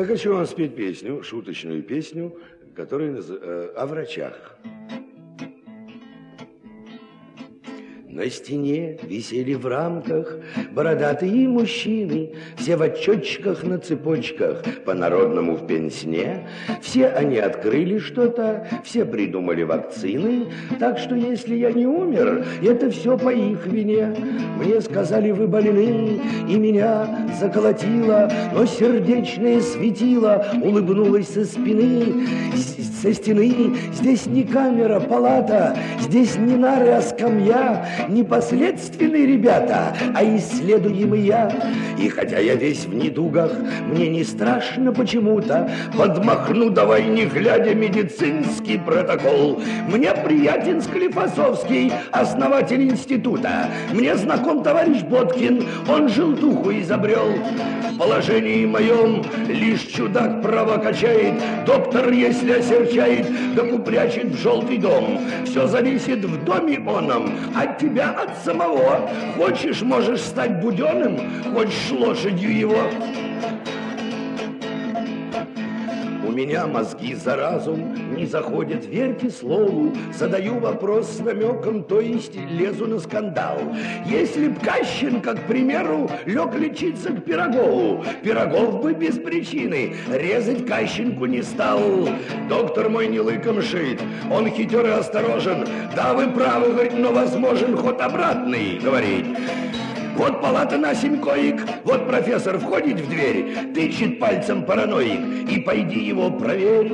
Я хочу вам спеть песню, шуточную песню, которая наз... э, о врачах. На стене висели в рамках бородатые мужчины, Все в отчетчиках на цепочках, по-народному в пенсне. Все они открыли что-то, все придумали вакцины, Так что если я не умер, это все по их вине. Мне сказали, вы больны, и меня заколотило, Но сердечное светило улыбнулось со спины, со стены. Здесь не камера, палата, здесь не нары, а скамья, непоследственные ребята, а исследуемый я. И хотя я весь в недугах, мне не страшно почему-то, подмахну давай не глядя медицинский протокол. Мне приятен Склифосовский, основатель института. Мне знаком товарищ Боткин, он желтуху изобрел. В положении моем лишь чудак право качает, доктор, если осерчает, да упрячет в желтый дом. Все зависит в доме оном от тебя от самого. Хочешь, можешь стать буденным, хочешь лошадью его. Меня мозги за разум не заходят, верьте слову. Задаю вопрос с намеком, то есть лезу на скандал. Если б Кащенко, к примеру, лег лечиться к Пирогову, Пирогов бы без причины резать Кащенку не стал. Доктор мой не лыком шит, он хитер и осторожен. Да, вы правы, говорит, но возможен ход обратный, говорит. Вот палата на семь коек, вот профессор входит в дверь, тычет пальцем параноик, и пойди его проверь.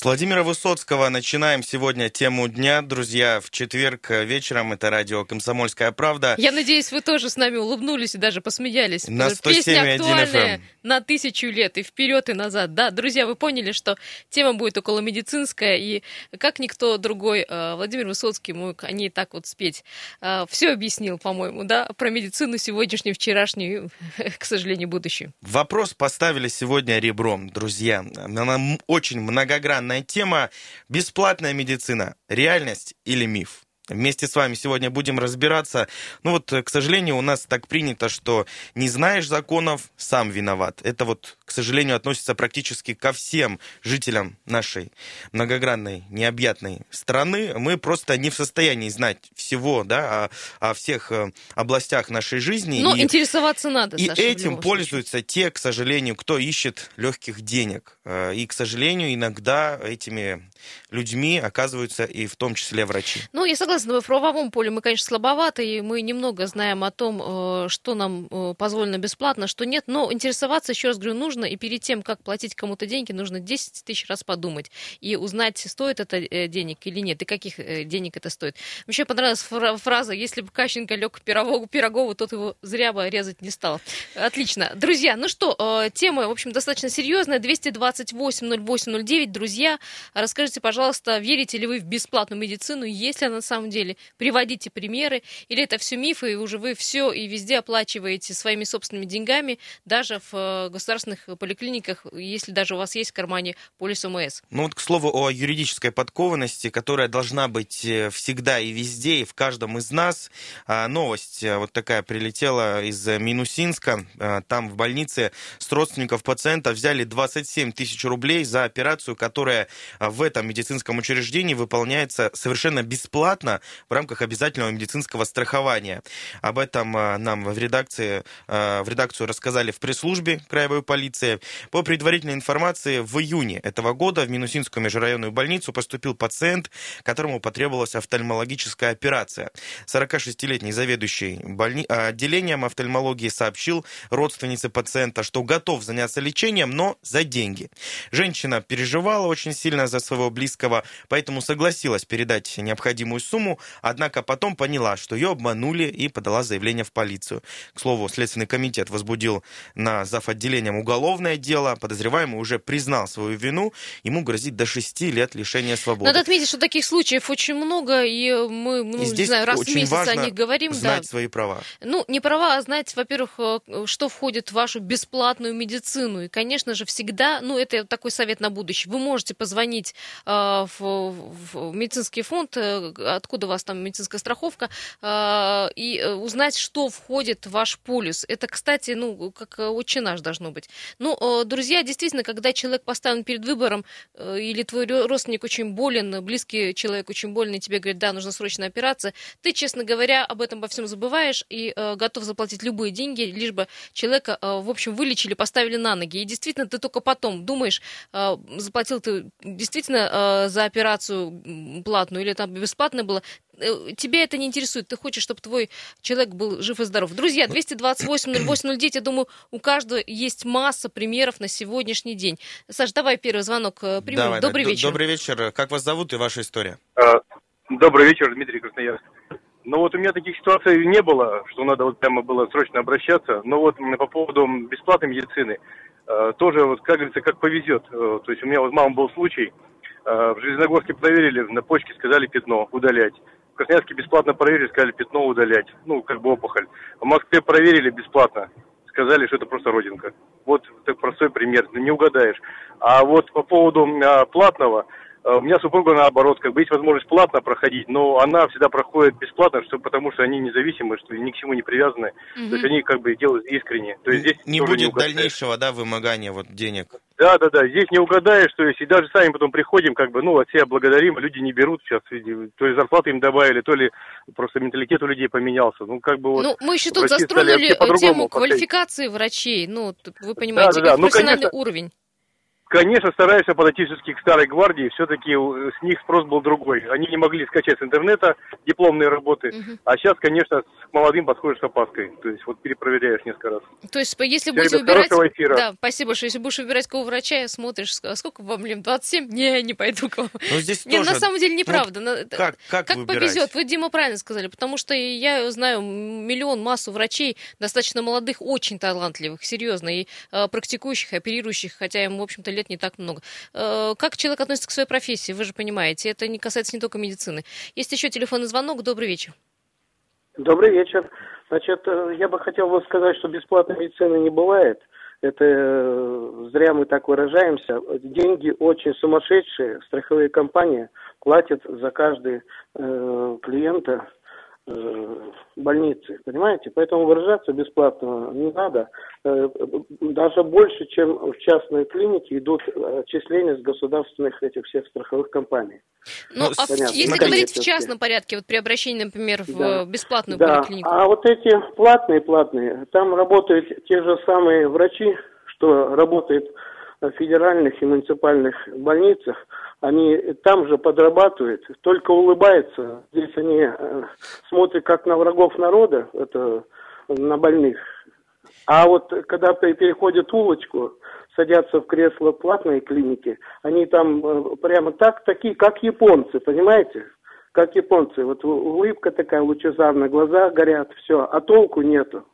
С Владимира Высоцкого начинаем сегодня тему дня. Друзья, в четверг вечером это радио «Комсомольская правда». Я надеюсь, вы тоже с нами улыбнулись и даже посмеялись. На 107,1 Песня актуальная FM. на тысячу лет и вперед и назад. Да, друзья, вы поняли, что тема будет около медицинская, и как никто другой, э, Владимир Высоцкий мог о ней так вот спеть. Э, Все объяснил, по-моему, да, про медицину сегодняшнюю, вчерашнюю, к сожалению, будущую. Вопрос поставили сегодня ребром, друзья. Она очень многогранная тема. Бесплатная медицина. Реальность или миф? Вместе с вами сегодня будем разбираться. Ну вот, э, к сожалению, у нас так принято, что не знаешь законов, сам виноват. Это вот, к сожалению, относится практически ко всем жителям нашей многогранной, необъятной страны. Мы просто не в состоянии знать всего, да, о, о всех э, областях нашей жизни. Но И- интересоваться надо, и Саша, этим пользуются те, к сожалению, кто ищет легких денег. Э, И, к сожалению, иногда этими людьми оказываются и в том числе врачи. Ну, я согласна, в правовом поле мы, конечно, слабоваты, и мы немного знаем о том, э, что нам позволено бесплатно, что нет, но интересоваться, еще раз говорю, нужно, и перед тем, как платить кому-то деньги, нужно 10 тысяч раз подумать и узнать, стоит это э, денег или нет, и каких э, денег это стоит. Мне понравилась фра- фраза, если бы Кащенко лег к Пирогову, тот его зря бы резать не стал. Отлично. Друзья, ну что, э, тема, в общем, достаточно серьезная. 228-08-09. Друзья, расскажите, пожалуйста, верите ли вы в бесплатную медицину? Есть ли она на самом деле? Приводите примеры. Или это все мифы, и уже вы все и везде оплачиваете своими собственными деньгами, даже в государственных поликлиниках, если даже у вас есть в кармане полис ОМС. Ну вот, к слову, о юридической подкованности, которая должна быть э, всегда и везде, и в каждом из нас. А, Новость э, вот такая прилетела из э, Минусинска. А, Там в больнице с родственников пациента взяли 27 тысяч рублей за операцию, которая а, в этом медицинском учреждении выполняется совершенно бесплатно в рамках обязательного медицинского страхования. Об этом нам в редакции, в редакцию рассказали в пресс-службе краевой полиции. По предварительной информации, в июне этого года в Минусинскую межрайонную больницу поступил пациент, которому потребовалась офтальмологическая операция. 46-летний заведующий больни... а, отделением офтальмологии сообщил родственнице пациента, что готов заняться лечением, но за деньги. Женщина переживала очень сильно за своего близкого, поэтому согласилась передать необходимую сумму, однако потом поняла, что ее обманули и подала заявление в полицию. К слову, Следственный комитет возбудил на зав. отделением уголовное дело. Подозреваемый уже признал свою вину. Ему грозит до 6 лет лишения свободы. Надо отметить, что таких случаев очень много, и мы, ну, И не здесь знаю, раз в очень месяц важно о них говорим. знать да. свои права. Ну, не права, а знать, во-первых, э, что входит в вашу бесплатную медицину. И, конечно же, всегда, ну, это такой совет на будущее. Вы можете позвонить э, в, в медицинский фонд, э, откуда у вас там медицинская страховка, э, и э, узнать, что входит в ваш полис. Это, кстати, ну, как э, отче наш должно быть. Ну, э, друзья, действительно, когда человек поставлен перед выбором, э, или твой родственник очень болен, близкий человек очень болен, и тебе говорит, да, нужна срочная операция, ты, честно говоря, об этом во всем забываешь и э, готов заплатить любые деньги, лишь бы человека, в общем, вылечили, поставили на ноги. И действительно, ты только потом думаешь, заплатил ты действительно за операцию платную или там бесплатно было, тебя это не интересует. Ты хочешь, чтобы твой человек был жив и здоров. Друзья, 228-08-09, я думаю, у каждого есть масса примеров на сегодняшний день. Саш, давай первый звонок э, примем. Давай, Добрый да. вечер. Добрый вечер. Как вас зовут и ваша история? А, добрый вечер, Дмитрий Красноярск. Ну вот у меня таких ситуаций не было, что надо вот прямо было срочно обращаться. Но вот по поводу бесплатной медицины, э, тоже, вот, как говорится, как повезет. То есть у меня вот мама был случай, в Железногорске проверили, на почке сказали пятно удалять. Красноярске бесплатно проверили, сказали пятно удалять. Ну, как бы опухоль. В Москве проверили бесплатно. Сказали, что это просто родинка. Вот так простой пример. Ну, не угадаешь. А вот по поводу а, платного, а, у меня супруга наоборот, как бы есть возможность платно проходить, но она всегда проходит бесплатно, что, потому что они независимы, что ни к чему не привязаны. Mm-hmm. То есть они как бы делают искренне. То есть здесь не будет не дальнейшего, да, вымогания вот денег. Да, да, да. Здесь не угадаешь, то есть и даже сами потом приходим, как бы, ну, от себя благодарим, люди не берут сейчас, то ли зарплаты им добавили, то ли просто менталитет у людей поменялся. Ну, как бы вот. Ну, мы еще тут застроили тему квалификации врачей. Ну, вы понимаете, да, да, да. Профессиональный ну, конечно, уровень. Конечно, стараешься подойти к старой гвардии, все-таки с них спрос был другой. Они не могли скачать с интернета дипломные работы, угу. а сейчас, конечно, к молодым подходишь с опаской. То есть вот перепроверяешь несколько раз. То есть если будете выбирать... Эфира. Да, спасибо большое. Если будешь выбирать кого врача, смотришь, сколько вам лет? 27? Не, не пойду к вам. Но здесь Нет, тоже... на самом деле неправда. Ну, как как, как повезет. Вы, Дима, правильно сказали, потому что я знаю миллион, массу врачей, достаточно молодых, очень талантливых, серьезно, и э, практикующих, оперирующих, хотя им, в общем-то, лет не так много. Э, как человек относится к своей профессии, вы же понимаете, это не касается не только медицины. Есть еще телефонный звонок. Добрый вечер. Добрый вечер. Значит, э, я бы хотел бы сказать, что бесплатной медицины не бывает. Это э, зря мы так выражаемся. Деньги очень сумасшедшие. Страховые компании платят за каждый э, клиента больницы, понимаете? Поэтому выражаться бесплатно не надо. Э, даже больше, чем в частной клинике, идут отчисления с государственных этих всех страховых компаний. Ну, а Понятно. если говорить в частном порядке, вот при обращении, например, в да. бесплатную да. поликлинику? А вот эти платные, платные, там работают те же самые врачи, что работают в федеральных и муниципальных больницах, они там же подрабатывают, только улыбаются. Здесь они э, смотрят как на врагов народа, это на больных. А вот когда переходят улочку, садятся в кресло платной клиники, они там э, прямо так, такие, как японцы, понимаете? Как японцы. Вот улыбка такая лучезарная, глаза горят, все, а толку нету.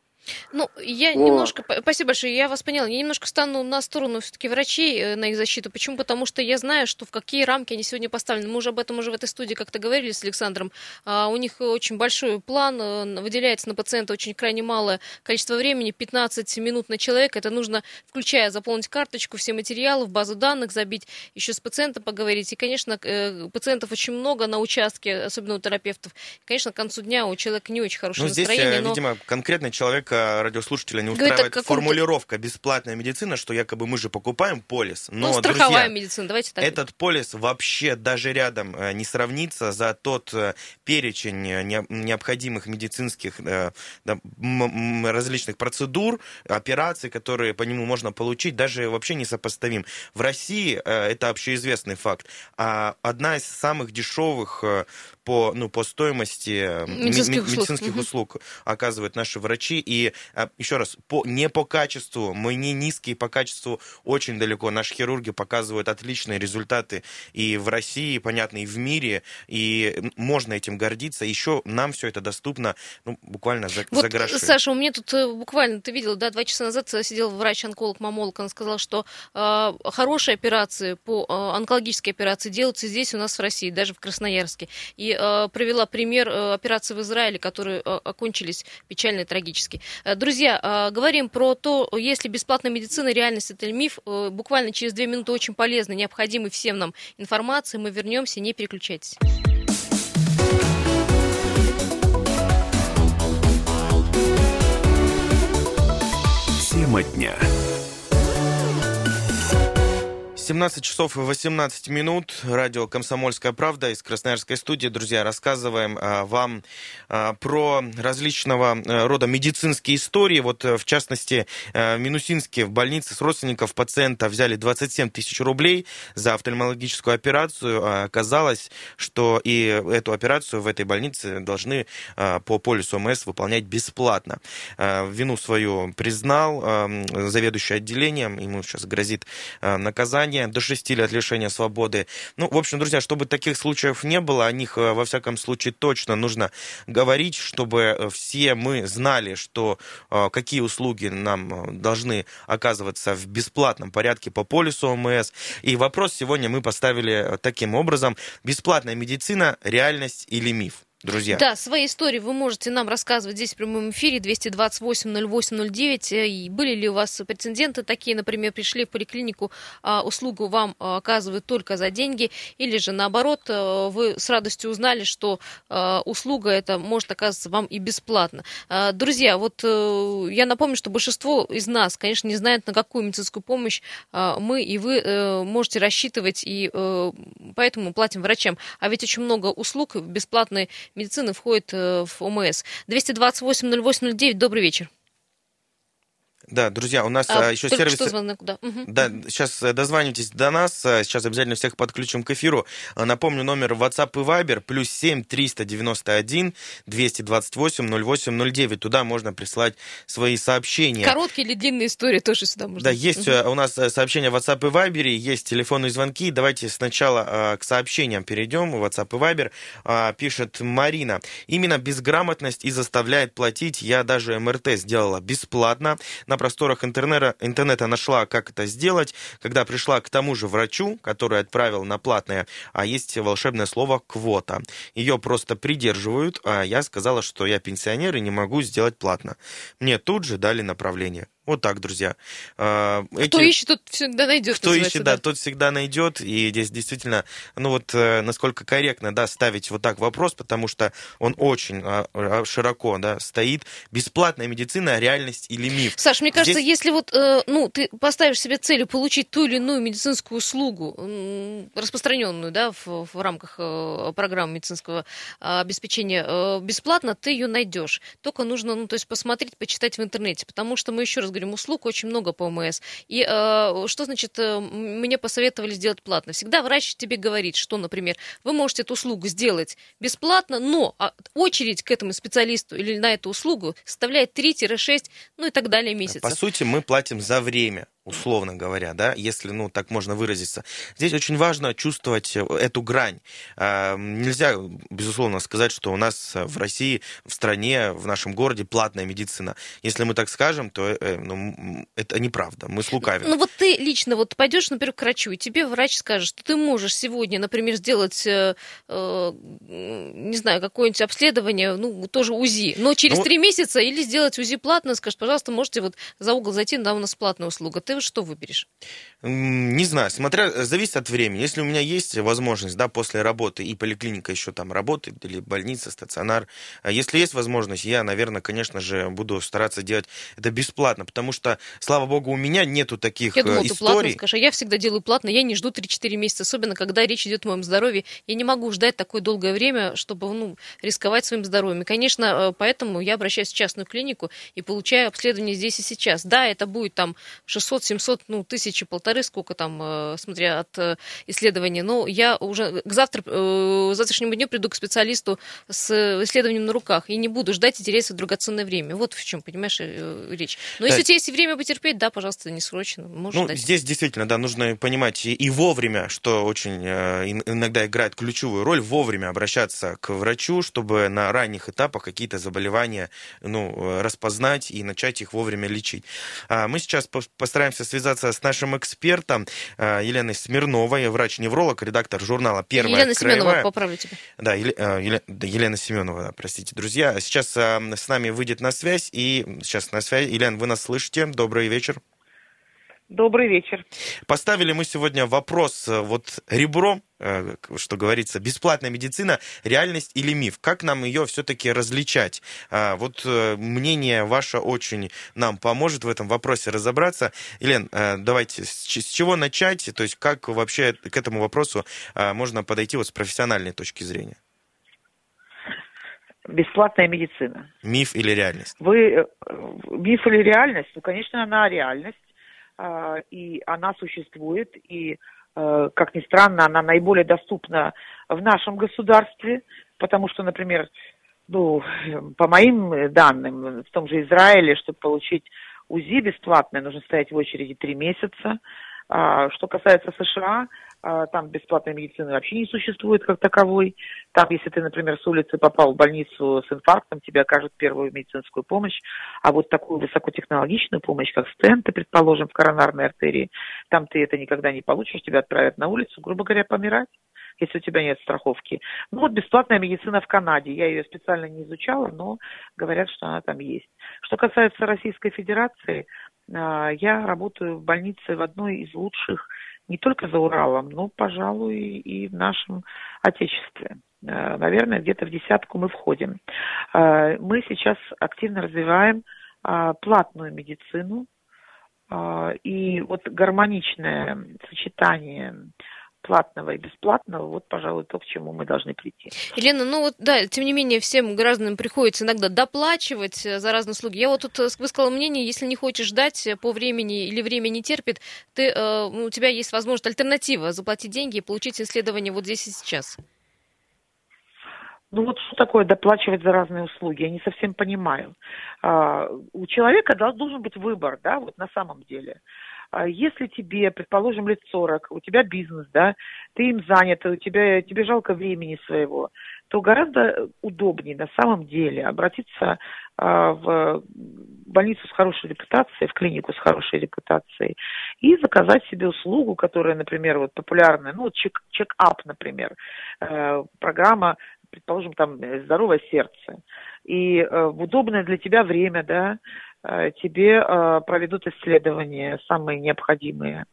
Ну, я вот. немножко, спасибо большое, я вас поняла, я немножко стану на сторону все-таки врачей, э, на их защиту. Почему? Потому что я знаю, что в какие рамки они сегодня поставлены. Мы уже об этом уже в этой студии как-то говорили с Александром. А, у них очень большой план, э, выделяется на пациента очень крайне малое количество времени, 15 минут на человека. Это нужно, включая заполнить карточку, все материалы в базу данных забить, еще с пациентом поговорить. И, конечно, э, пациентов очень много на участке, особенно у терапевтов. И, конечно, к концу дня у человека не очень хорошее настроение. Здесь, но... видимо, конкретный человек радиослушателя не устраивает формулировка бесплатная медицина, что якобы мы же покупаем полис. Но, ну, страховая друзья, медицина, давайте так. Этот полис вообще даже рядом э, не сравнится за тот э, перечень э, необходимых медицинских различных процедур, операций, которые по нему можно получить, даже вообще не сопоставим. В России это общеизвестный факт. А одна из самых дешевых по, ну, по стоимости медицинских, медицинских услуг, услуг оказывают наши врачи. И а, еще раз, по, не по качеству, мы не низкие по качеству, очень далеко. Наши хирурги показывают отличные результаты и в России, понятно, и в мире, и можно этим гордиться. Еще нам все это доступно ну, буквально за, вот, за гроши. Саша, у меня тут э, буквально, ты видел, да, два часа назад сидел врач-онколог-мамолог, он сказал, что э, хорошие операции по э, онкологические операции делаются здесь у нас в России, даже в Красноярске. И э, привела пример э, операции в Израиле, которые э, окончились печально и трагически. Э, друзья, э, говорим про то, если бесплатная медицина, реальность это миф. Э, буквально через две минуты очень полезно, необходимой всем нам информации. Мы вернемся, не переключайтесь. Тема дня. 17 часов и 18 минут. Радио «Комсомольская правда» из Красноярской студии. Друзья, рассказываем а, вам а, про различного а, рода медицинские истории. Вот, в частности, в Минусинске в больнице с родственников пациента взяли 27 тысяч рублей за офтальмологическую операцию. Оказалось, что и эту операцию в этой больнице должны по полису ОМС выполнять бесплатно. Вину свою признал заведующий отделением. Ему сейчас грозит наказание наказание до 6 лет лишения свободы. Ну, в общем, друзья, чтобы таких случаев не было, о них, э, во всяком случае, точно нужно говорить, чтобы э, все мы знали, что э, какие услуги нам должны оказываться в бесплатном порядке по полису ОМС. И вопрос сегодня мы поставили таким образом. Бесплатная медицина – реальность или миф? Друзья. Да, свои истории вы можете нам рассказывать здесь в прямом эфире 228-08-09. Э, и были ли у вас прецеденты такие, например, пришли в поликлинику, а услугу вам а, оказывают только за деньги, или же наоборот, э, вы с радостью узнали, что а, услуга эта может оказаться вам и бесплатно. А, друзья, вот я напомню, что большинство из нас, конечно, не знает, на какую медицинскую помощь мы и вы можете рассчитывать, и поэтому платим врачам. А ведь очень много услуг бесплатной медицины входит э, в ОМС. 228-08-09, добрый вечер. Да, друзья, у нас а, еще сервис... Что звонок, да. Угу. Да, сейчас э, дозванивайтесь до нас, э, сейчас обязательно всех подключим к эфиру. Э, напомню, номер WhatsApp и Viber, плюс 7 391 228 08 09. Туда можно прислать свои сообщения. Короткие или длинные истории тоже сюда можно. Да, есть угу. у нас сообщения в WhatsApp и Viber, есть телефонные звонки. Давайте сначала к сообщениям перейдем. WhatsApp и Viber. Пишет Марина. Именно безграмотность и заставляет платить. Я даже МРТ сделала бесплатно. На просторах интернета, интернета нашла, как это сделать, когда пришла к тому же врачу, который отправил на платное, а есть волшебное слово «квота». Ее просто придерживают, а я сказала, что я пенсионер и не могу сделать платно. Мне тут же дали направление. Вот так, друзья. А, кто Эти... ищет, тот всегда найдет. Кто ищет, да, тот всегда найдет. И здесь действительно, ну вот э, насколько корректно, да, ставить вот так вопрос, потому что он очень а, а, широко, да, стоит. Бесплатная медицина, реальность или миф. Саш, мне кажется, здесь... если вот, э, ну, ты поставишь себе целью получить ту или иную медицинскую услугу, распространенную, да, в, в рамках э, программы медицинского обеспечения бесплатно, ты ее найдешь. Только нужно, ну, то есть посмотреть, почитать в интернете, потому что мы еще раз говорим, услуг очень много по ОМС. И э, что значит, э, мне посоветовали сделать платно? Всегда врач тебе говорит, что, например, вы можете эту услугу сделать бесплатно, но а, очередь к этому специалисту или на эту услугу составляет 3-6, ну и так далее месяцев. По сути, мы платим за время условно говоря, да, если, ну, так можно выразиться. Здесь очень важно чувствовать э, эту грань. А, нельзя, безусловно, сказать, что у нас в России, в стране, в нашем городе платная медицина. Если мы так скажем, то э, ну, это неправда. Мы слукавим. Ну, вот ты лично вот пойдешь, например, к врачу, и тебе врач скажет, что ты можешь сегодня, например, сделать, э, э, не знаю, какое-нибудь обследование, ну, тоже УЗИ, но через ну, три месяца или сделать УЗИ платно, скажешь, пожалуйста, можете вот за угол зайти, да, у нас платная услуга. Ты что выберешь? Не знаю, смотря, зависит от времени. Если у меня есть возможность, да, после работы, и поликлиника еще там работает, или больница, стационар, а если есть возможность, я, наверное, конечно же, буду стараться делать это бесплатно, потому что, слава богу, у меня нету таких я думала, историй. Ты платно скажешь, а я всегда делаю платно, я не жду 3-4 месяца, особенно когда речь идет о моем здоровье. Я не могу ждать такое долгое время, чтобы ну, рисковать своим здоровьем. И, конечно, э, поэтому я обращаюсь в частную клинику и получаю обследование здесь и сейчас. Да, это будет там 600-700, ну, тысячи, полторы, сколько там, э, смотря от э, исследования. Но я уже к завтра, э, завтрашнему дню приду к специалисту с исследованием на руках и не буду ждать и терять свое драгоценное время. Вот в чем, понимаешь, речь. Но если у тебя есть время потерпеть, да, пожалуйста, не срочно. Можешь ну, ждать. здесь действительно, да, нужно понимать и, и вовремя, что очень иногда играет ключевую роль, вовремя обращаться к врачу, чтобы на ранних этапах какие-то заболевания ну, распознать и начать их вовремя лечить. А мы сейчас постараемся связаться с нашим экспертом э, Еленой Смирновой, врач-невролог, редактор журнала «Первая Елена краевая». Семенова, поправлю тебя. Да, Елена, э, Елена Семенова, простите, друзья. Сейчас с нами выйдет на связь, и сейчас на связь. Елена, вы нас слышите? Добрый вечер. Добрый вечер. Поставили мы сегодня вопрос, э, вот ребром, э, что говорится, бесплатная медицина, реальность или миф? Как нам ее все-таки различать? А, вот э, мнение ваше очень нам поможет в этом вопросе разобраться. Елен, давайте, с чего начать? То есть как вообще к этому вопросу можно подойти вот с профессиональной точки зрения? Бесплатная медицина. Миф или реальность? Вы миф или реальность? Ну, конечно, она реальность а, и она существует, и, э, как ни странно, она наиболее доступна в нашем государстве, потому что, например, ну, по моим данным, в том же Израиле, чтобы получить УЗИ бесплатное, нужно стоять в очереди три месяца. А, что касается США, а, там бесплатной медицины вообще не существует как таковой. Там, если ты, например, с улицы попал в больницу с инфарктом, тебе окажут первую медицинскую помощь, а вот такую высокотехнологичную помощь, как стенты, предположим, в коронарной артерии, там ты это никогда не получишь, тебя отправят на улицу, грубо говоря, помирать если у тебя нет страховки. Ну вот бесплатная медицина в Канаде. Я ее специально не изучала, но говорят, что она там есть. Что касается Российской Федерации, а, я работаю в больнице в одной из лучших не только за Уралом, но, пожалуй, и в нашем Отечестве. Э, наверное, где-то в десятку мы входим. Э, мы сейчас активно развиваем э, платную медицину, и вот гармоничное сочетание платного и бесплатного, вот, пожалуй, то, к чему мы должны прийти. Елена, ну вот, да, тем не менее, всем гражданам приходится иногда доплачивать э, за разные услуги. Я вот тут э, высказала мнение, если не хочешь ждать э, по времени или время не терпит, ты, у тебя есть возможность альтернатива, заплатить деньги и получить исследование вот здесь и сейчас. Ну вот что такое доплачивать за разные услуги? Я не совсем понимаю. А, у человека должен быть выбор, да, вот на самом деле. А если тебе, предположим, лет 40, у тебя бизнес, да, ты им занят, у тебя, тебе жалко времени своего, то гораздо удобнее на самом деле обратиться а, в больницу с хорошей репутацией, в клинику с хорошей репутацией и заказать себе услугу, которая, например, вот популярная, ну, чек, чек-ап, например, э, программа предположим, там, здоровое сердце, и э, в удобное для тебя время, да, Э, тебе э, проведут исследования самые необходимые.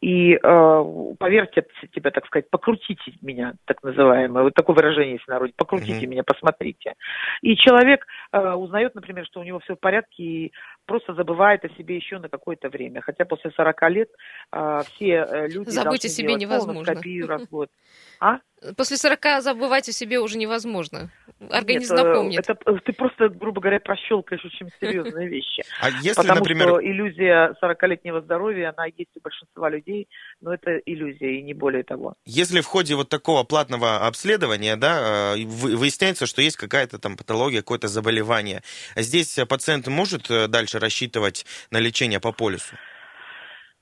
И э, поверьте тебе, так сказать, покрутите меня, так называемое, вот такое выражение есть в народе, покрутите mm-hmm. меня, посмотрите. И человек э, узнает, например, что у него все в порядке и просто забывает о себе еще на какое-то время. Хотя после 40 лет э, все э, люди Забыть о себе невозможно. развод. А? После 40 забывать о себе уже невозможно. Организм Нет, напомнит. Это, ты просто, грубо говоря, прощелкаешь очень серьезные вещи. А если, Потому например... что иллюзия 40-летнего здоровья, она есть у большинства людей, но это иллюзия и не более того. Если в ходе вот такого платного обследования, да, э, выясняется, что есть какая-то там патология, какое-то заболевание, здесь пациент может э, дальше рассчитывать на лечение по полису?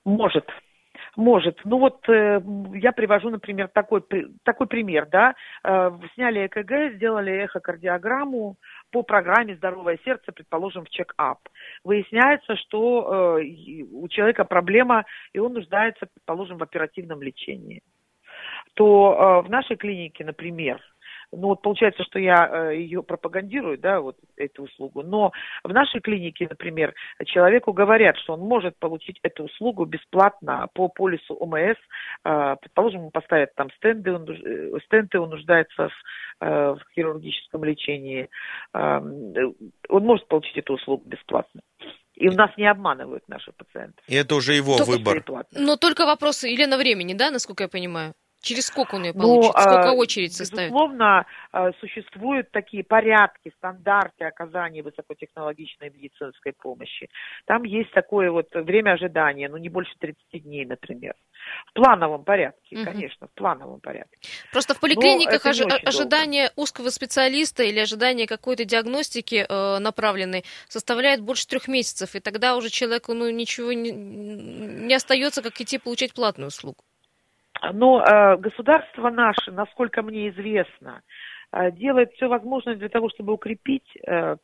Может. Может. Ну вот э, я привожу, например, такой, такой пример, да. Э, сняли ЭКГ, сделали эхокардиограмму по программе «Здоровое сердце», предположим, в чек-ап. Выясняется, что э, у человека проблема, и он нуждается, предположим, в оперативном лечении. То э, в нашей клинике, например, ну вот получается, что я э, ее пропагандирую, да, вот эту услугу. Но в нашей клинике, например, человеку говорят, что он может получить эту услугу бесплатно по полису ОМС. Э, предположим, ему поставят там стенды, он, э, стенты, он нуждается в, в хирургическом лечении. Эм, он может получить эту услугу бесплатно. И у нас не обманывают наши пациенты. И это уже его только выбор. Но только вопросы, Елена, времени, да, насколько я понимаю? Через сколько он ее ну, получит? Ну, сколько очередь составит? Безусловно, а, существуют такие порядки, стандарты оказания высокотехнологичной медицинской помощи. Там есть такое вот время ожидания, ну не больше 30 дней, например. В плановом порядке, угу. конечно, в плановом порядке. Просто в поликлиниках ожи- ожидание долго. узкого специалиста или ожидание какой-то диагностики э, направленной составляет больше трех месяцев, и тогда уже человеку ну, ничего не, не остается, как идти получать платную услугу. Но э, государство наше, насколько мне известно, э, делает все возможное для того, чтобы укрепить э,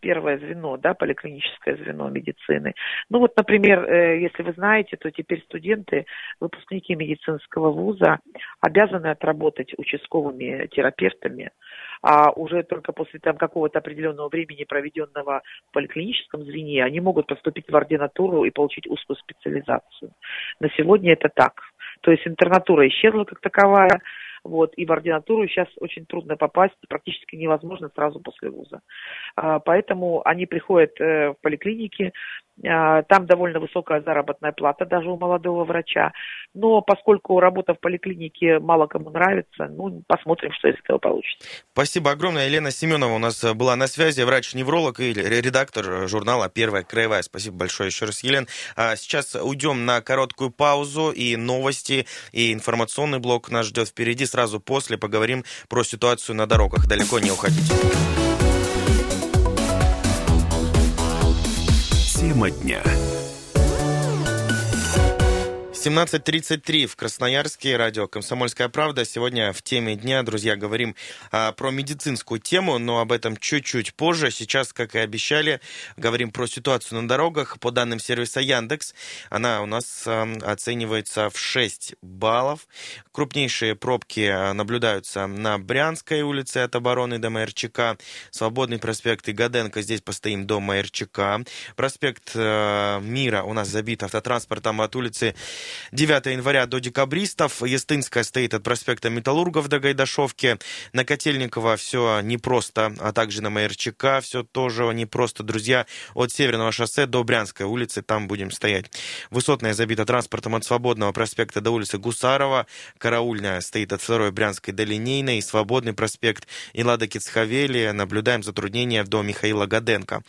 первое звено, да, поликлиническое звено медицины. Ну вот, например, если вы знаете, то теперь студенты, выпускники медицинского вуза обязаны отработать участковыми терапевтами а уже только после там какого-то определенного времени, проведенного в поликлиническом звене, они могут поступить в ординатуру и получить узкую специализацию. На сегодня это так. То есть интернатура исчезла как таковая, вот, и в ординатуру сейчас очень трудно попасть, практически невозможно сразу после вуза. А, поэтому они приходят э, в поликлиники, а, там довольно высокая заработная плата даже у молодого врача. Но поскольку работа в поликлинике мало кому нравится, ну, посмотрим, что из этого получится. Спасибо огромное. Елена Семенова у нас была на связи, врач-невролог и редактор журнала «Первая краевая». Спасибо большое еще раз, Елена. Сейчас уйдем на короткую паузу и новости, и информационный блок нас ждет впереди. Сразу после поговорим про ситуацию на дорогах. Далеко не уходите. Тема дня. 17.33 в Красноярске, радио «Комсомольская правда». Сегодня в теме дня, друзья, говорим а, про медицинскую тему, но об этом чуть-чуть позже. Сейчас, как и обещали, говорим про ситуацию на дорогах. По данным сервиса Яндекс, она у нас а, оценивается в 6 баллов. Крупнейшие пробки а, наблюдаются на Брянской улице от обороны до МРЧК. Свободный проспект Игоденко, здесь постоим до МРЧК. Проспект а, Мира у нас забит автотранспортом от улицы 9 января до декабристов. Естинская стоит от проспекта Металлургов до Гайдашовки. На Котельникова все непросто, а также на Майерчика все тоже непросто. Друзья, от Северного шоссе до Брянской улицы, там будем стоять. Высотная забита транспортом от Свободного проспекта до улицы Гусарова. Караульная стоит от второй Брянской до Линейной. Свободный проспект Илада Кицхавели. Наблюдаем затруднения до Михаила Гаденко.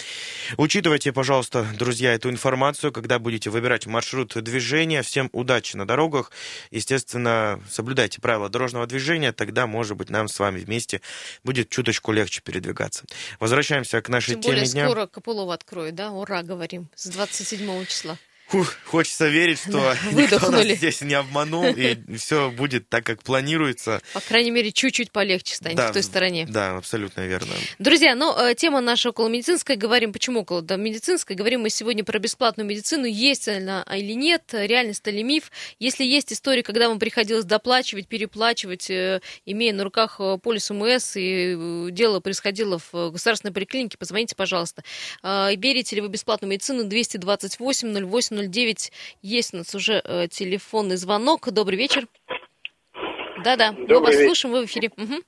Учитывайте, пожалуйста, друзья, эту информацию, когда будете выбирать маршрут движения. Всем удачи на дорогах. Естественно, соблюдайте правила дорожного движения, тогда, может быть, нам с вами вместе будет чуточку легче передвигаться. Возвращаемся к нашей Тем теме более дня. скоро Копылова откроет, да? Ура, говорим. С 27 числа. Фух, хочется верить, что никто нас здесь не обманул, и все будет так, как планируется. По крайней мере, чуть-чуть полегче станет Да, в той стороне. Да, абсолютно верно. Друзья, ну, э, тема наша около медицинской. Говорим, почему около да, медицинской? Говорим мы сегодня про бесплатную медицину. Есть она или нет, реальность или миф. Если есть история, когда вам приходилось доплачивать, переплачивать, э, имея на руках э, полис УМС, и э, дело происходило в э, государственной поликлинике, позвоните, пожалуйста. Э, Берете ли вы бесплатную медицину? 228-08-09. Есть у нас уже э, телефонный звонок. Добрый вечер. Да-да, мы вас вечер. слушаем, вы в эфире. Мгм.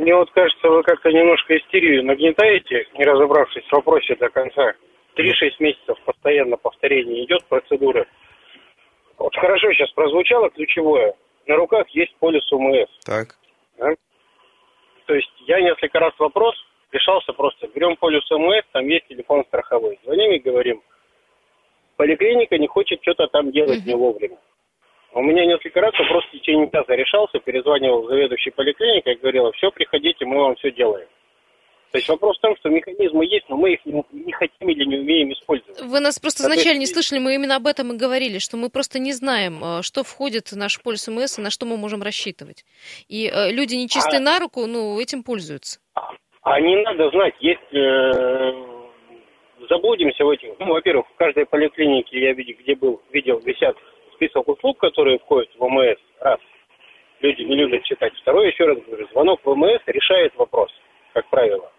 Мне вот кажется, вы как-то немножко истерию нагнетаете, не разобравшись в вопросе до конца. Три-шесть месяцев постоянно повторение идет процедуры. Вот хорошо сейчас прозвучало ключевое. На руках есть полис УМС. Так. То есть я несколько раз вопрос решался просто. Берем полис УМС, там есть телефон страховой. Звоним и говорим, поликлиника не хочет что-то там делать не вовремя. У меня несколько раз вопрос в течение часа решался, перезванивал заведующий поликлиникой и говорила, все, приходите, мы вам все делаем. То есть вопрос в том, что механизмы есть, но мы их не, не хотим или не умеем использовать. Вы нас просто вначале не слышали, мы именно об этом и говорили, что мы просто не знаем, э, что входит в наш полис МС и на что мы можем рассчитывать. И э, люди нечистые А- на руку, ну, этим пользуются. А не надо знать, есть... э, заблудимся в этих... Ну, во-первых, в каждой поликлинике, я видел, где был, видел, висят список услуг, которые входят в ОМС. Раз. Люди не любят читать. Второе, еще раз говорю, звонок в ОМС решает вопрос, как правило.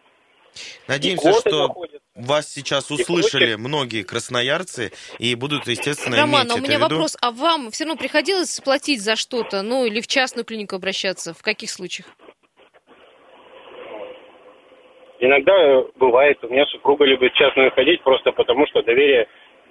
Надеемся, что находятся. вас сейчас услышали многие красноярцы и будут, естественно, Роман, иметь а у меня в виду. вопрос, а вам все равно приходилось платить за что-то, ну, или в частную клинику обращаться? В каких случаях? Иногда э, бывает, у меня супруга любит частную ходить просто потому, что доверие,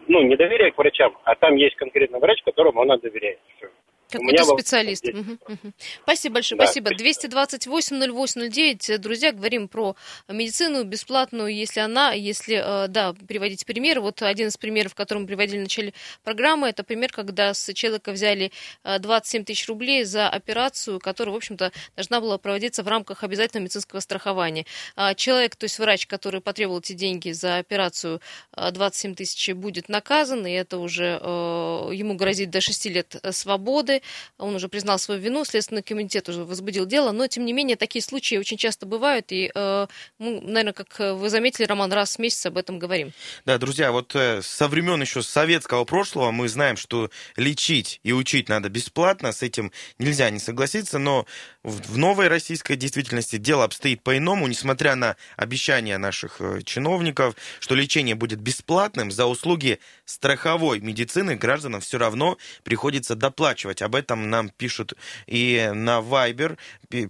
ну, не доверие к врачам, а там есть конкретно врач, которому она доверяет. Всё. Какой-то специалист. Мгм, мгм. Спасибо большое, Да, спасибо. спасибо. 228-08-09. Друзья, говорим про медицину бесплатную, если она, если, э, да, приводить пример. Вот один из примеров, который мы приводили в начале программы, это пример, когда с человека взяли э, 27 тысяч рублей за операцию, которая, в общем-то, должна была проводиться в рамках обязательного медицинского страхования. А Человек, то есть врач, который потребовал эти деньги за операцию э, 27 тысяч, будет наказан, и это уже э, ему грозит до 6 лет э, свободы. Он уже признал свою вину, Следственный комитет уже возбудил дело, но, тем не менее, такие случаи очень часто бывают, и э, мы, наверное, как вы заметили, Роман, раз в месяц об этом говорим. Да, друзья, вот э, со времен еще советского прошлого мы знаем, что лечить и учить надо бесплатно, с этим нельзя не согласиться, но в новой российской действительности дело обстоит по-иному, несмотря на обещания наших э, чиновников, что лечение будет бесплатным, за услуги страховой медицины гражданам все равно приходится доплачивать. Об этом нам пишут и на Viber,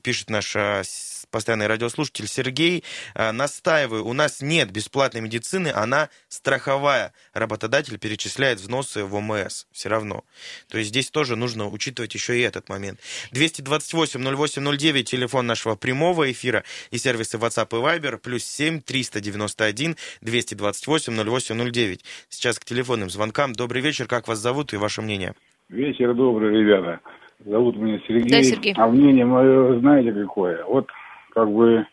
пишет наш э, постоянный радиослушатель Сергей. Э, настаиваю, у нас нет бесплатной медицины, она страховая. Работодатель перечисляет взносы в ОМС все равно. То есть здесь тоже нужно учитывать еще и этот момент. 228 0809, телефон нашего прямого эфира и сервисы WhatsApp и Viber, плюс 7 391 228 0809. Сейчас к телефонным звонкам. Добрый вечер, как вас зовут и ваше мнение? Вечер добрый, ребята. Зовут меня Сергей. Да, Сергей. А мнение мое, знаете, какое? Вот как бы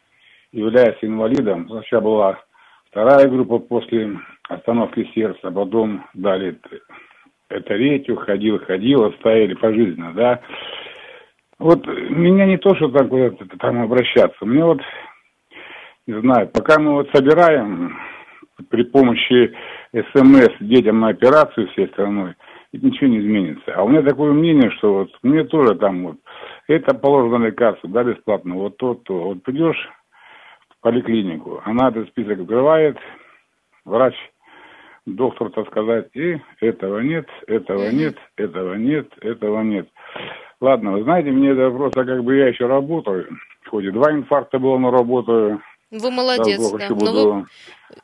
являясь инвалидом, сейчас была вторая группа после остановки сердца, потом дали это третью, ходил, ходил, оставили пожизненно, да. Вот меня не то, что так вот там обращаться. Мне вот, не знаю, пока мы вот собираем при помощи СМС детям на операцию всей страной, ведь ничего не изменится. А у меня такое мнение, что вот мне тоже там вот, это положено лекарство, да, бесплатно, вот то, то. Вот придешь в поликлинику, она этот список открывает, врач, доктор, так сказать, и этого нет, этого нет, этого нет, этого нет. Ладно, вы знаете, мне это просто как бы я еще работаю. Хоть и два инфаркта было, но работаю. Вы молодец, да. Буду... Но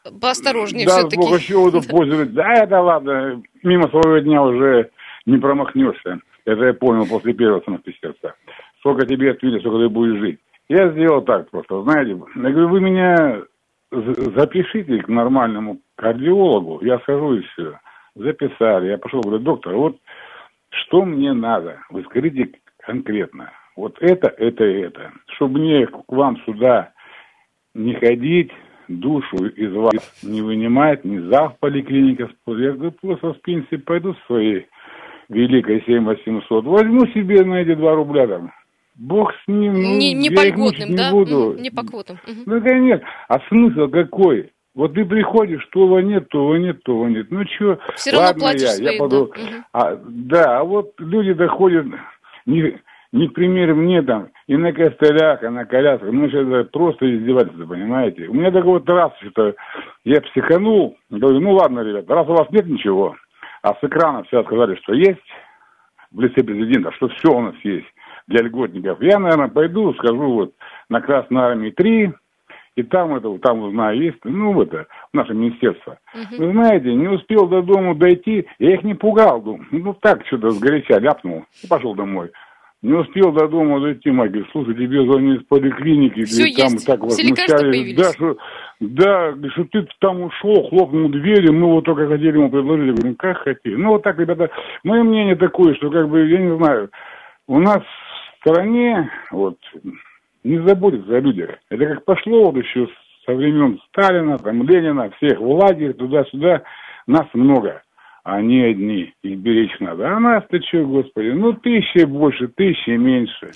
вы поосторожнее да, все-таки. Да, еще буду пользоваться. Да, это ладно, мимо своего дня уже не промахнешься. Это я понял после первого остановки сердца. Сколько тебе отвели, сколько ты будешь жить. Я сделал так просто, знаете. Я говорю, вы меня запишите к нормальному кардиологу. Я схожу и все. Записали. Я пошел, говорю, доктор, вот что мне надо? Вы скажите конкретно. Вот это, это, это. Чтобы мне к вам сюда не ходить, душу из вас не вынимать, не зав поликлиника. Я говорю, просто с пенсии пойду своей великой 7800, возьму себе на эти 2 рубля там. Бог с ним, ну, не, не я по льготным, не да? буду. Мгм, Не по квотам. Ну, нет. А смысл какой? Вот ты приходишь, того нет, того нет, того нет. Ну что, равно ладно я, я пойду. Мгм. А, да, а вот люди доходят не, не к примеру мне там, и на костылях, и на колясках. Ну, это просто издевательство, понимаете? У меня так вот раз что-то, я психанул, говорю, ну ладно, ребят, раз у вас нет ничего, а с экрана все сказали, что есть, в лице президента, что все у нас есть для льготников. Я, наверное, пойду, скажу вот на Красной Армии 3, и там это, там узнаю, есть, ну, это, наше министерство. Вы знаете, не успел до дома дойти, я их не пугал, думаю, ну, так, что-то сгоряча ляпнул, и пошел домой. Не успел до дома дойти, мать говорит, слушай, тебе звонили из поликлиники, Всё говорит, там есть, так все возмущались. Да, что, да, что ты там ушел, хлопнул дверью, мы вот только хотели ему предложить, я говорю, ну, как хотели. Ну, вот так, ребята, мое мнение такое, что, как бы, я не знаю, у нас в стране, вот, не заботятся о людях. Это как пошло вот еще со времен Сталина, там, Ленина, всех в лагерь, туда-сюда, нас много. Они одни, их беречь надо. А нас-то что, господи, ну тысячи больше, тысячи меньше.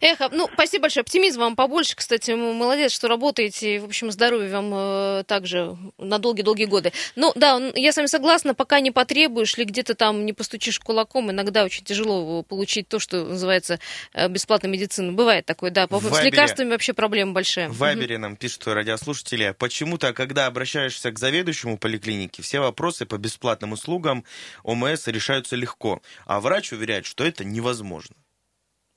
Эх, а, ну, спасибо большое. Оптимизм вам побольше, кстати. Молодец, что работаете. В общем, здоровья вам э, также на долгие-долгие годы. Ну, да, я с вами согласна, пока не потребуешь или где-то там не постучишь кулаком, иногда очень тяжело получить то, что называется э, бесплатной медициной. Бывает такое, да. По- В С Вайбере- лекарствами вообще проблема большая. В Вайбере нам пишут радиослушатели, почему-то, когда обращаешься к заведующему поликлиники, все вопросы по бесплатным услугам ОМС решаются легко, а врач уверяет, что это невозможно.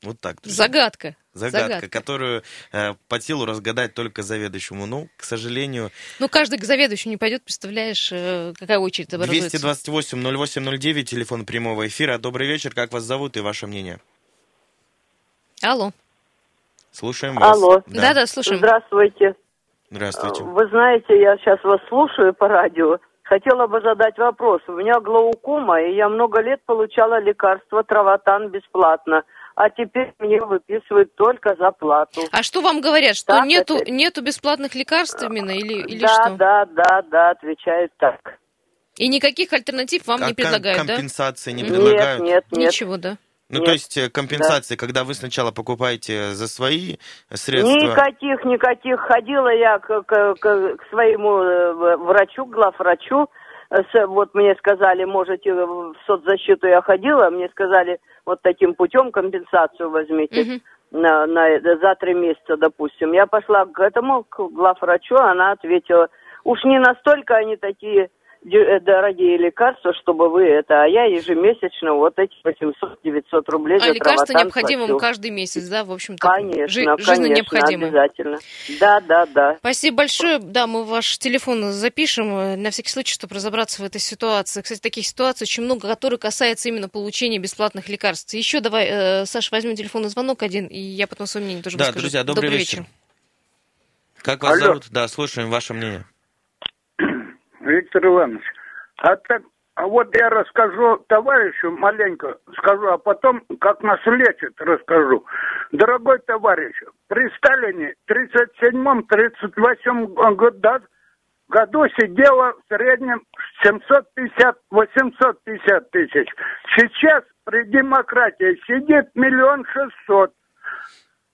Вот так. друзья. Загадка. Загадка, загадка. которую э, по силу разгадать только заведующему. Ну, к сожалению, Ну, каждый к заведующему не пойдет, представляешь, э, какая очередь образуется. 228-08-09, телефон прямого эфира. Добрый вечер, как вас зовут и ваше мнение? Алло. Слушаем вас. Алло. Да-да, слушаем. Здравствуйте. Здравствуйте. Вы знаете, я сейчас вас слушаю по радио. Хотела бы задать вопрос. У меня глаукома, и я много лет получала лекарство траватан бесплатно. А теперь мне выписывают только за плату. А что вам говорят, что Так, нету, это- нету бесплатных лекарств именно или, или да, что? да, да, да, отвечают так. И никаких альтернатив вам А не предлагают, да? компенсации не предлагают? Нет, нет, нет. Ничего, да. Ну, Нет. то есть э, компенсации, когда вы сначала покупаете за свои средства... Никаких, никаких. Ходила я к, к- к- к своему э, врачу, главврачу. Э, Вот мне сказали, можете в соцзащиту я ходила, мне сказали, вот таким путем компенсацию возьмите на, на, э, за три месяца, допустим. Я пошла к этому, к главврачу, она ответила, уж не настолько они такие э, дорогие лекарства, чтобы вы это, а я ежемесячно вот эти 800-900 рублей А за лекарства травотан необходимы плачу. каждый месяц, да, в общем-то? Конечно, жи- конечно, жизненно необходимы. обязательно. Да, да, да. Спасибо большое. Да, мы ваш телефон запишем э, на всякий случай, чтобы разобраться в этой ситуации. Кстати, таких ситуаций очень много, которые касаются именно получения бесплатных лекарств. Еще давай, э, Саша, возьмем телефонный звонок один, и я потом свое мнение тоже Да, выскажу. друзья, добрый, вечер. Как вас Алло. зовут? Да, слушаем ваше мнение. Виктор Иванович, а так, а вот я расскажу товарищу маленько, скажу, а потом, как нас лечат, расскажу. Дорогой товарищ, при Сталине в 37-38 годах году сидело в среднем 750-850 тысяч. Сейчас при демократии сидит миллион шестьсот.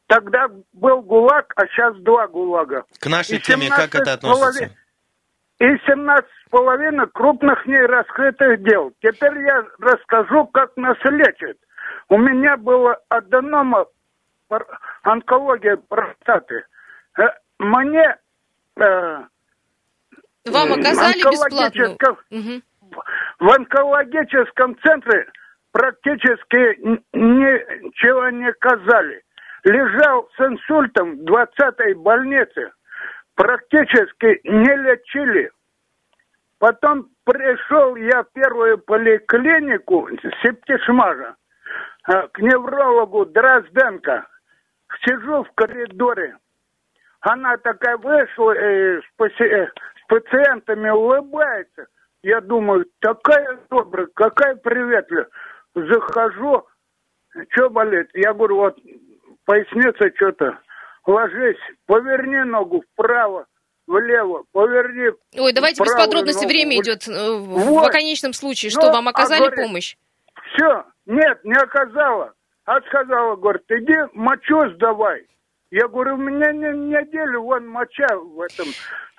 Тогда был ГУЛАГ, а сейчас два ГУЛАГа. К нашей теме как это 17 относится? И 17 с половиной крупных нераскрытых дел. Теперь я расскажу, как нас лечат. У меня было аденома, онкология простаты. Э, Мне э, Вам э, оказали бесплатно? в онкологическом центре практически ничего не оказали. Лежал с инсультом в 20-й больнице. Практически не лечили. Потом пришел я в первую поликлинику Септишмажа э, к неврологу Дрозденко. Сижу в коридоре. Она такая вышла э, с, с пациентами, улыбается. Я думаю, такая добрая, какая приветливая. Захожу, что болит? Я говорю, вот поясница что-то. Ложись, поверни ногу вправо, влево, поверни Ой, давайте без подробностей, ногу время идет. Э, В Вот. в конечном случае, что, Ну, вам а оказали говорит, помощь? Все, нет, не оказала. А сказала, говорит, иди мочу сдавай. Я говорю, у меня не неделю вон моча в этом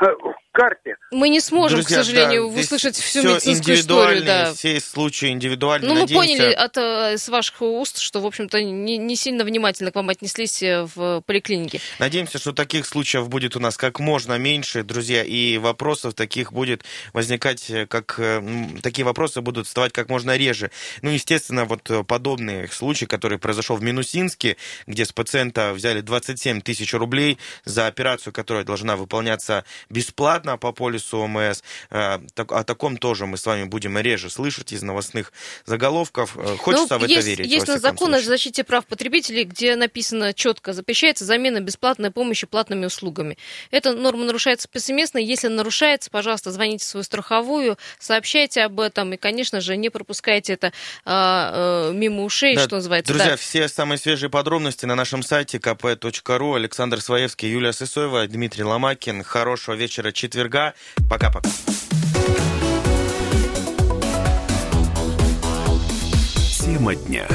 в карте. Мы не сможем, Друзья, к сожалению, да, услышать всю всё медицинскую историю. Да. Все случаи индивидуальны. Ну, мы Надеемся- поняли от, э, с ваших уст, что, в общем-то, не, не сильно внимательно к вам отнеслись э, в поликлинике. Надеемся, что таких случаев будет у нас как можно меньше, друзья, и вопросов таких будет возникать, э, как э, такие вопросы будут вставать как можно реже. Ну, естественно, вот э, подобный случай, который произошел в Минусинске, где с пациента взяли 27 тысяч рублей за операцию, которая должна выполняться бесплатно по полису ОМС. Э, О таком тоже мы с вами будем реже слышать из новостных заголовков. Э, Хочется Ну, в это есть, верить. Есть у нас закон о случае. защите прав потребителей, где написано четко, запрещается замена бесплатной помощи платными услугами. Эта норма нарушается повсеместно. Если нарушается, пожалуйста, звоните в свою страховую, сообщайте об этом и, конечно же, не пропускайте это а, э, мимо ушей, Да, что называется. Друзья, Да. все самые свежие подробности на нашем сайте kp.ru. Александр Своевский, Юлия Сысоева, Дмитрий Ломакин. Хорошего вечера четверга. Пока-пока. Тема дня.